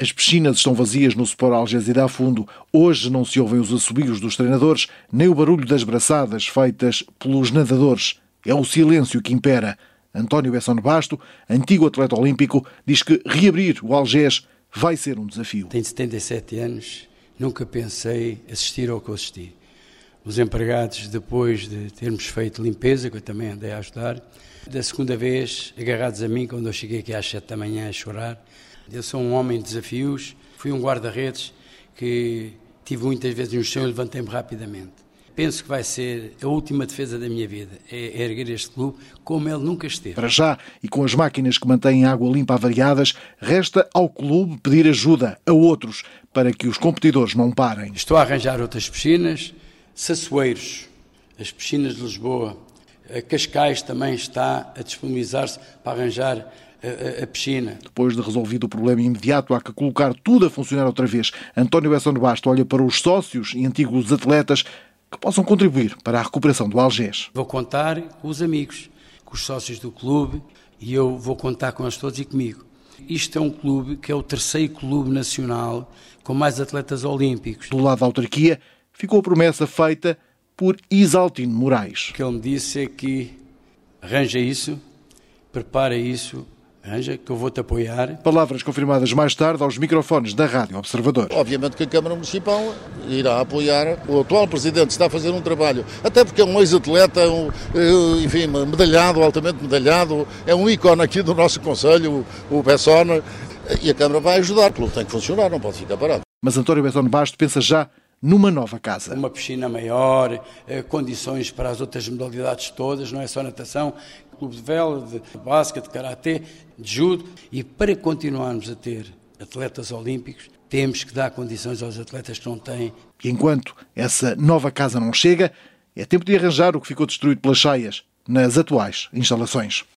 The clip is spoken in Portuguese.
As piscinas estão vazias no Sport Algésida a fundo. Hoje não se ouvem os assobios dos treinadores, nem o barulho das braçadas feitas pelos nadadores. É o silêncio que impera. António Besson Basto, antigo atleta olímpico, diz que reabrir o Algés vai ser um desafio. Tenho 77 anos, nunca pensei assistir ao que assisti. Os empregados, depois de termos feito limpeza, que eu também andei a ajudar, da segunda vez, agarrados a mim, quando eu cheguei aqui às 7 da manhã a chorar, eu sou um homem de desafios, fui um guarda-redes que tive muitas vezes um chão e levantei-me rapidamente. Penso que vai ser a última defesa da minha vida, é erguer este clube como ele nunca esteve. Para já, e com as máquinas que mantêm água limpa avariadas, resta ao clube pedir ajuda a outros para que os competidores não parem. Estou a arranjar outras piscinas, Sassueiros, as piscinas de Lisboa, Cascais também está a disponibilizar-se para arranjar a, a, piscina. Depois de resolvido o problema imediato, há que colocar tudo a funcionar outra vez. António Besson Basto olha para os sócios e antigos atletas que possam contribuir para a recuperação do Algés. Vou contar com os amigos, com os sócios do clube e eu vou contar com eles todos e comigo. Isto é um clube que é o terceiro clube nacional com mais atletas olímpicos. Do lado da autarquia, ficou a promessa feita por Isaltino Moraes. O que ele me disse é que arranja isso, prepara isso Anja, que eu vou-te apoiar. Palavras confirmadas mais tarde aos microfones da Rádio Observador. Obviamente que a Câmara Municipal irá apoiar. O atual Presidente está a fazer um trabalho, até porque é um ex-atleta, um, eh, enfim, medalhado, altamente medalhado, é um ícone aqui do nosso Conselho, o Bessona, e a Câmara vai ajudar, clube tem que funcionar, não pode ficar parado. Mas António Bessone Basto pensa já numa nova casa. Uma piscina maior, eh, condições para as outras modalidades todas, não é só natação, clube de vela, de basquete, de karatê, de judo. E para continuarmos a ter atletas olímpicos, temos que dar condições aos atletas que não têm. E enquanto essa nova casa não chega, é tempo de arranjar o que ficou destruído pelas cheias nas atuais instalações.